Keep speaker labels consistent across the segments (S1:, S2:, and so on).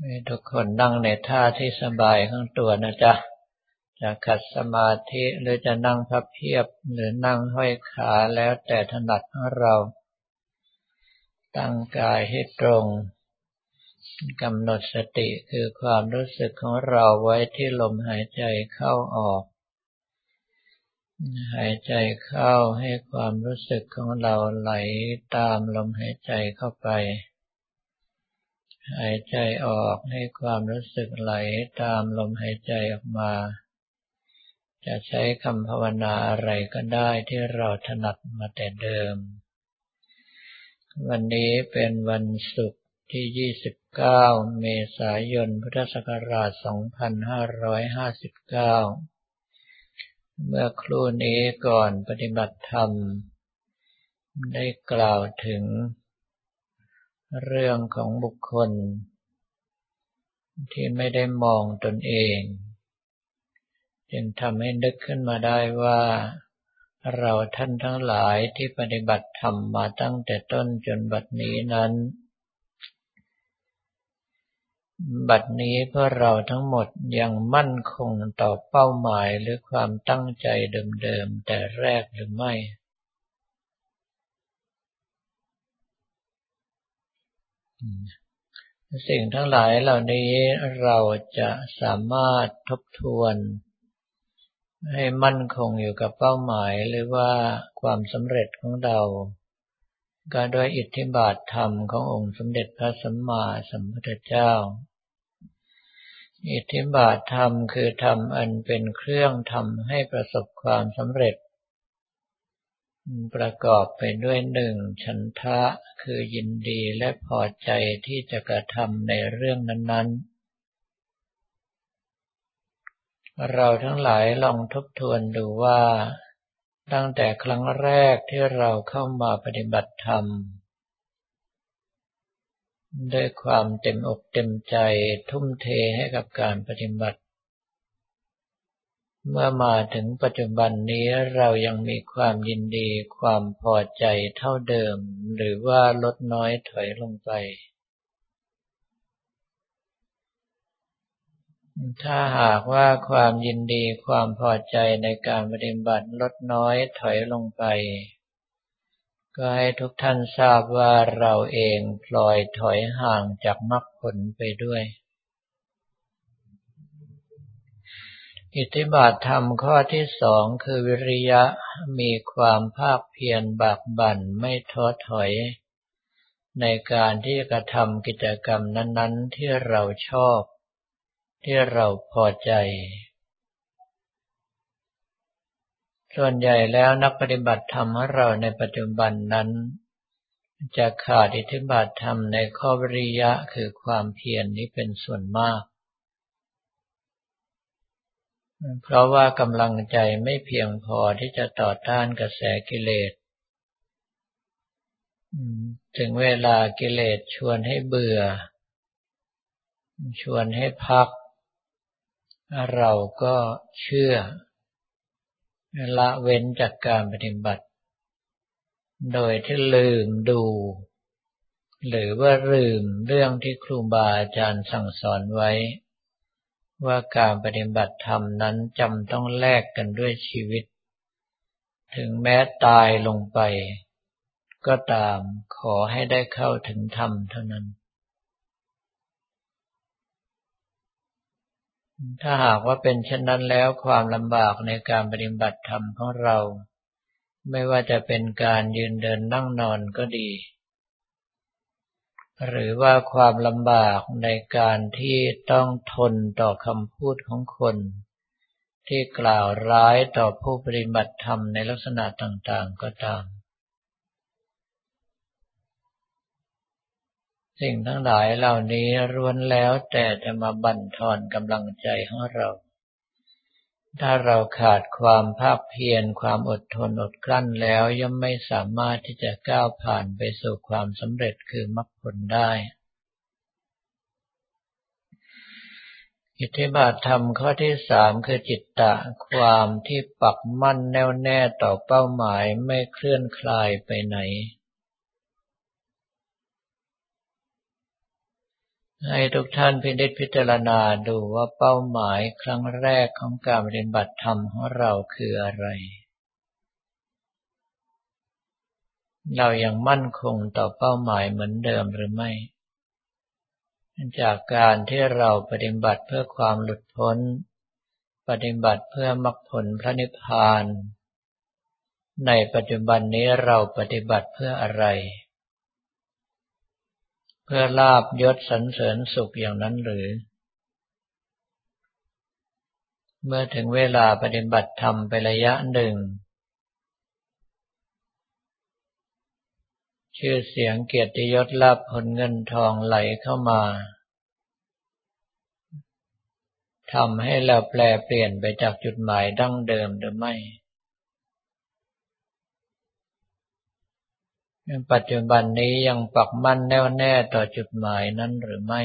S1: ให้ทุกคนนั่งในท่าที่สบายข้างตัวนะจ๊ะ จะขัดสมาธิหรือจะนั่งพับเพียบหรือนั่งห้อยขาแล้วแต่ถนัดของเรา ตั้งกายให้ตรงกำหนดสติคือความรู้สึกของเราไว้ที่ลมหายใจเข้าออก หายใจเข้าให้ความรู้สึกของเราไหลตามลมหายใจเข้าไป หายใจออกให้ความรู้สึกไหลตามลมหายใจออกมา จะใช้คำภาวนาอะไรก็ได้ที่เราถนัดมาแต่เดิม วันนี้เป็นวันศุกร์ที่ 29 เมษายน พุทธศักราช 2559 เมื่อครู่นี้ก่อนปฏิบัติธรรม ได้กล่าวถึง เรื่องของบุคคล ที่ไม่ได้มองตนเอง จึงทำให้นึกขึ้นมาได้ว่า เราท่านทั้งหลายที่ปฏิบัติธรรมมาตั้งแต่ต้นจนบัดนี้นั้น บัดนี้พื่อเราทั้งหมดยังมั่นคงต่อเป้าหมายหรือความตั้งใจเดิมๆแต่แรกหรือไม่ สิ่งทั้งหลายเหล่านี้เราจะสามารถทบทวน ให้มั่นคงอยู่กับเป้าหมายหรือว่าความสำเร็จของเรา ก็ด้วยอิทธิบาทธรรมขององค์สมเด็จพระสัมมาสัมพุทธเจ้า อิทธิบาทธรรมคือธรรมอันเป็นเครื่องทำให้ประสบความสำเร็จ ประกอบไปด้วยหนึ่งฉันทะคือยินดีและพอใจที่จะกระทำในเรื่องนั้น ๆ เราทั้งหลายลองทบทวนดูว่า ตั้งแต่ครั้งแรกที่เราเข้ามาปฏิบัติธรรม ด้วยความเต็มอกเต็มใจทุ่มเทให้กับการปฏิบัติ เมื่อมาถึงปัจจุบันนี้เรายังมีความยินดีความพอใจเท่าเดิม หรือว่าลดน้อยถอยลงไป ถ้าหากว่าความยินดีความพอใจในการปฏิบัติลดน้อยถอยลงไป ก็ให้ทุกท่านทราบว่าเราเองพลอยถอยห่างจากมรรคผลไปด้วย อิทธิบาทธรรมข้อที่สองคือวิริยะมีความภาคเพียรบากบั่นไม่ท้อถอย ในการที่กระทำกิจกรรมนั้นๆ ที่เราชอบ ที่เราพอใจ ส่วนใหญ่แล้วนักปฏิบัติธรรมของเราในปัจจุบันนั้น จะขาดอิทธิบาทธรรมในข้อวิริยะคือความเพียรนนี้เป็นส่วนมาก เพราะว่ากำลังใจไม่เพียงพอที่จะต่อต้านกระแสกิเลสถึงเวลากิเลสชวนให้เบื่อ ชวนให้พัก เราก็เชื่อ ละเว้นจากการปฏิบัติ โดยที่ลืมดู หรือว่าลืมเรื่องที่ครูบาอาจารย์สั่งสอนไว้ ว่าการปฏิบัติธรรมนั้นจำต้องแลกกันด้วยชีวิต ถึงแม้ตายลงไป ก็ตามขอให้ได้เข้าถึงธรรมเท่านั้น ถ้าหากว่าเป็นเช่นนั้นแล้วความลำบากในการปฏิบัติธรรมของเรา ไม่ว่าจะเป็นการยืนเดินนั่งนอนก็ดี หรือว่าความลำบากในการที่ต้องทนต่อคำพูดของคน ที่กล่าวร้ายต่อผู้ปฏิบัติธรรมในลักษณะต่างๆก็ตาม สิ่งทั้งหลายเหล่านี้ร้วนแล้วแต่จะมาบั่นทอนกำลังใจของเรา ถ้าเราขาดความภาคเพียรความอดทนอดกลั้นแล้วย่อมไม่สามารถที่จะก้าวผ่านไปสู่ความสำเร็จคือมรรคผลได้ อิทธิบาทธรรมข้อที่สามคือจิตตะความที่ปักมั่นแน่วแน่ต่อเป้าหมายไม่เคลื่อนคลายไปไหน ให้ทุกท่านพินิจพิจารณาดูว่าเป้าหมายครั้งแรกของการปฏิบัติธรรมของเราคืออะไร เรายังมั่นคงต่อเป้าหมายเหมือนเดิมหรือไม่ จากการที่เราปฏิบัติเพื่อความหลุดพ้น ปฏิบัติเพื่อมรรคผลพระนิพพาน ในปัจจุบันนี้เราปฏิบัติเพื่ออะไร พื่อลาบยศสรรเสริญสุขอย่างนั้นหรือ เมื่อถึงเวลาปฏิบัติธรรมไประยะหนึ่ง ชื่อเสียงเกียรติยศลาภผลเงินทองไหลเข้ามาทำให้เราแปลเปลี่ยนไปจากจุดหมายดั้งเดิมหรือไม่ ปัจจุบันนี้ยังปักมั่นแน่วแน่ต่อจุดหมายนั้นหรือไม่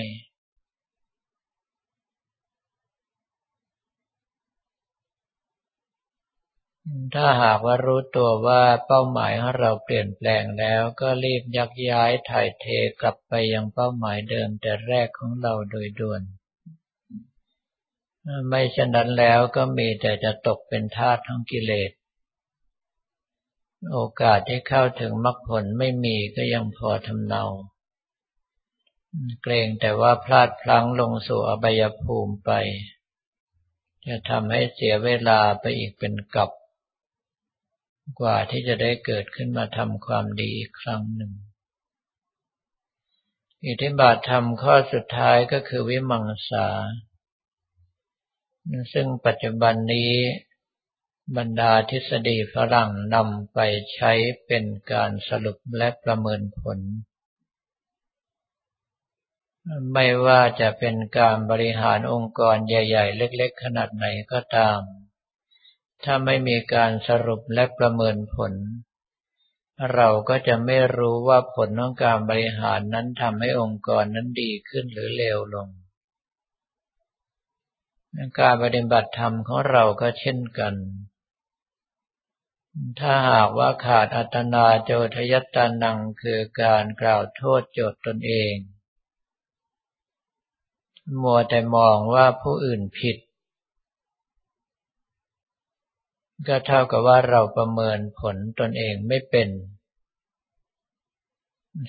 S1: ถ้าหากว่ารู้ตัวว่าเป้าหมายของเราเปลี่ยนแปลงแล้วก็รีบยักย้ายถ่ายเทกลับไปยังเป้าหมายเดิมแต่แรกของเราโดยด่วน ไม่เช่นนั้นแล้วก็มีแต่จะตกเป็นทาสของกิเลส โอกาสที่เข้าถึงมรรคผลไม่มีก็ยังพอทำเนา เกรงแต่ว่าพลาดพลั้งลงสู่อบายภูมิไป จะทำให้เสียเวลาไปอีกเป็นกับกว่าที่จะได้เกิดขึ้นมาทำความดีอีกครั้งหนึ่ง อิทธิบาทธรรมข้อสุดท้ายก็คือวิมังสา ซึ่งปัจจุบันนี้ บรรดาทฤษฎีฝรั่งนำไปใช้เป็นการสรุปและประเมินผล ไม่ว่าจะเป็นการบริหารองค์กรใหญ่ ๆ เล็ก ๆ ขนาดไหนก็ตาม ถ้าไม่มีการสรุปและประเมินผล เราก็จะไม่รู้ว่าผลของการบริหารนั้นทำให้องค์กรนั้นดีขึ้นหรือเลวลง การปฏิบัติธรรมของเราก็เช่นกัน ถ้าหากว่าขาดอัตนาโจทยตานังคือการกล่าวโทษโจทย์ตนเอง มัวแต่มองว่าผู้อื่นผิด ก็เท่ากับว่าเราประเมินผลตนเองไม่เป็น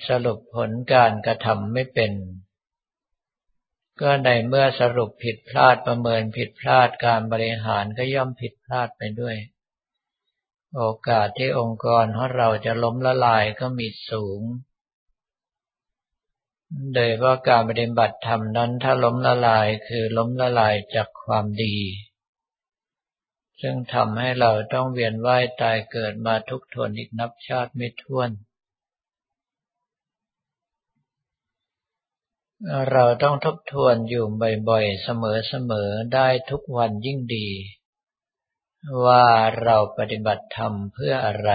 S1: สรุปผลการกระทำไม่เป็น ก็ในเมื่อสรุปผิดพลาดประเมินผิดพลาดการบริหารก็ย่อมผิดพลาดไปด้วย โอกาสที่องค์กรของเราจะล้มละลายก็มีสูง โดยว่าการปฏิบัติธรรมนั้นถ้าล้มละลายคือล้มละลายจากความดี ซึ่งทำให้เราต้องเวียนว่ายตายเกิดมาทุกทนอีกนับชาติไม่ถ้วน เราต้องทบทวนอยู่บ่อยๆ เสมอๆ ได้ทุกวันยิ่งดี ว่าเราปฏิบัติธรรมเพื่ออะไร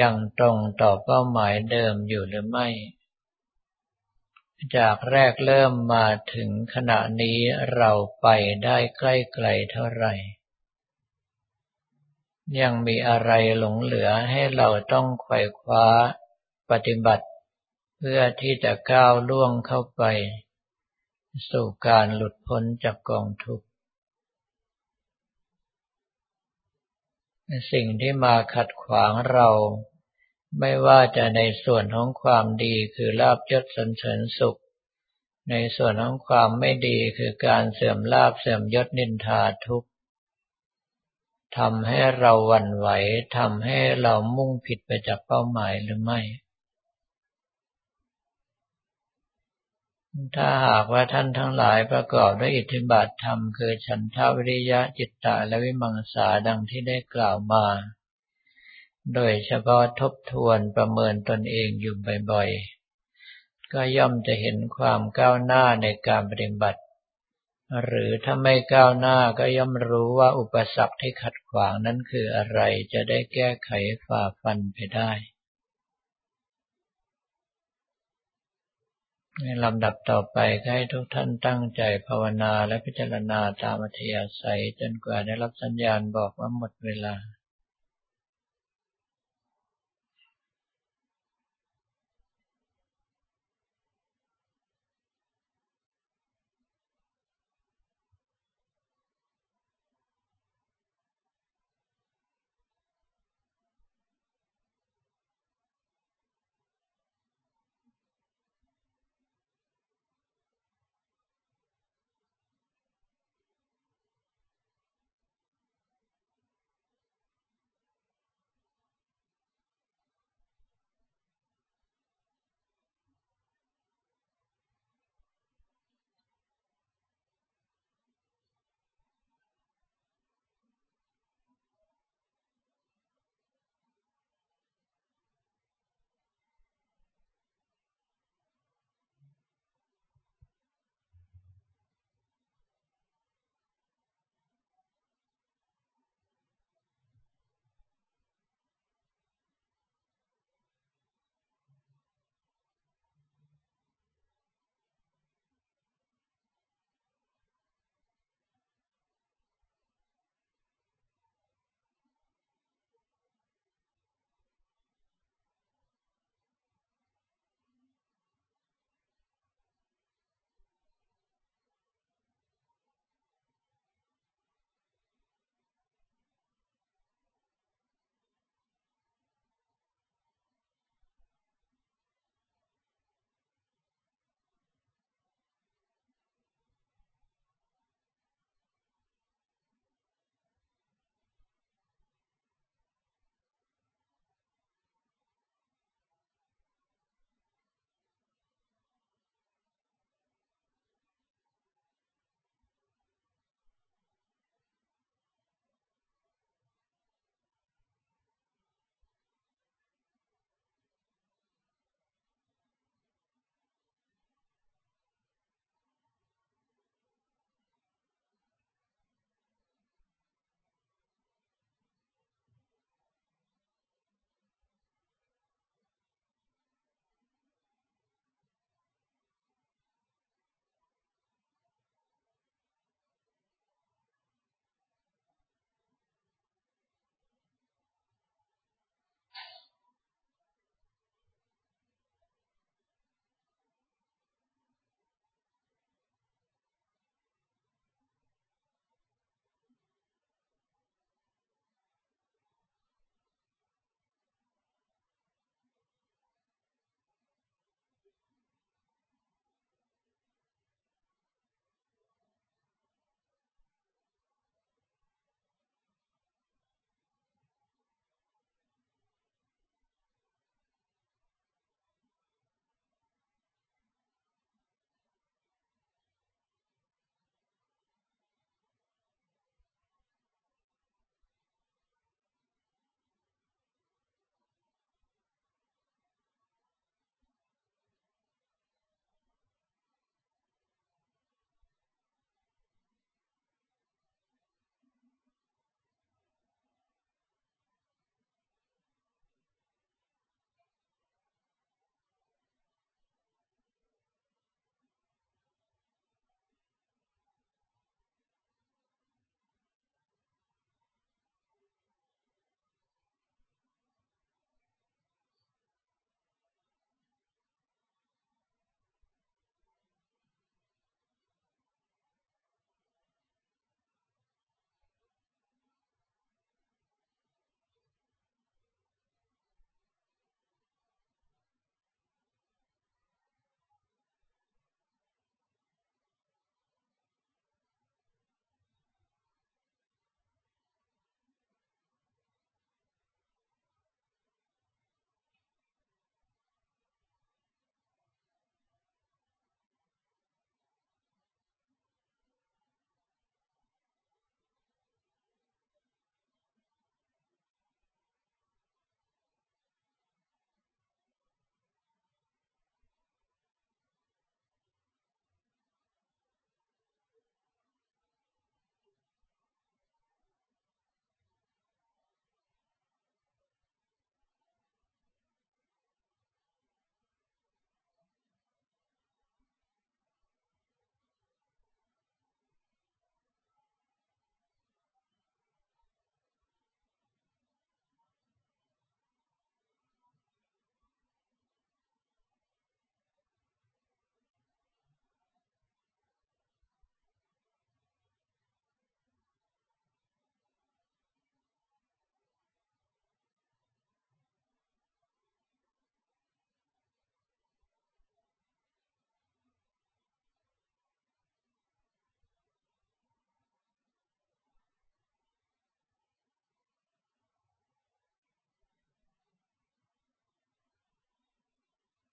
S1: ยังตรงต่อเป้าหมายเดิมอยู่หรือไม่ จากแรกเริ่มมาถึงขณะนี้เราไปได้ใกล้ไกลเท่าไหร่ ยังมีอะไรหลงเหลือให้เราต้องไขว่คว้าปฏิบัติ เพื่อที่จะก้าวล่วงเข้าไป สู่การหลุดพ้นจากกองทุกข์ สิ่งที่มาขัดขวางเรา ไม่ว่าจะในส่วนของความดีคือลาบยศสันเสริญสุข ในส่วนของความไม่ดีคือการเสื่อมลาบเสื่อมยศนินทาทุกข์ทำให้เราหวั่นไหวทำให้เรามุ่งผิดไปจากเป้าหมายหรือไม่ ถ้าหากว่าท่านทั้งหลายประกอบด้วยอิทธิบาทธรรมคือฉันทาวิริยะจิตตะและวิมังสาดังที่ได้กล่าวมา โดยเฉพาะทบทวนประเมินตนเองอยู่บ่อยๆ ก็ย่อมจะเห็นความก้าวหน้าในการปฏิบัติ หรือถ้าไม่ก้าวหน้าก็ย่อมรู้ว่าอุปสรรคที่ขัดขวางนั้นคืออะไรจะได้แก้ไขฝ่าฟันไปได้ใน ลำดับต่อไปให้ทุกท่านตั้งใจภาวนาและพิจารณาตามอัธยาศัยจนกว่าได้รับสัญญาณบอกว่าหมดเวลา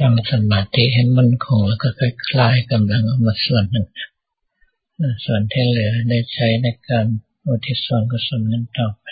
S1: ตั้งสมาธิให้มั่นคงแล้วก็คคลายกำลังออกมาส่วนหนึ่ง ส่วนที่เหลือได้ใช้ในการอุทิศส่วนกุศลนั้นต่อไป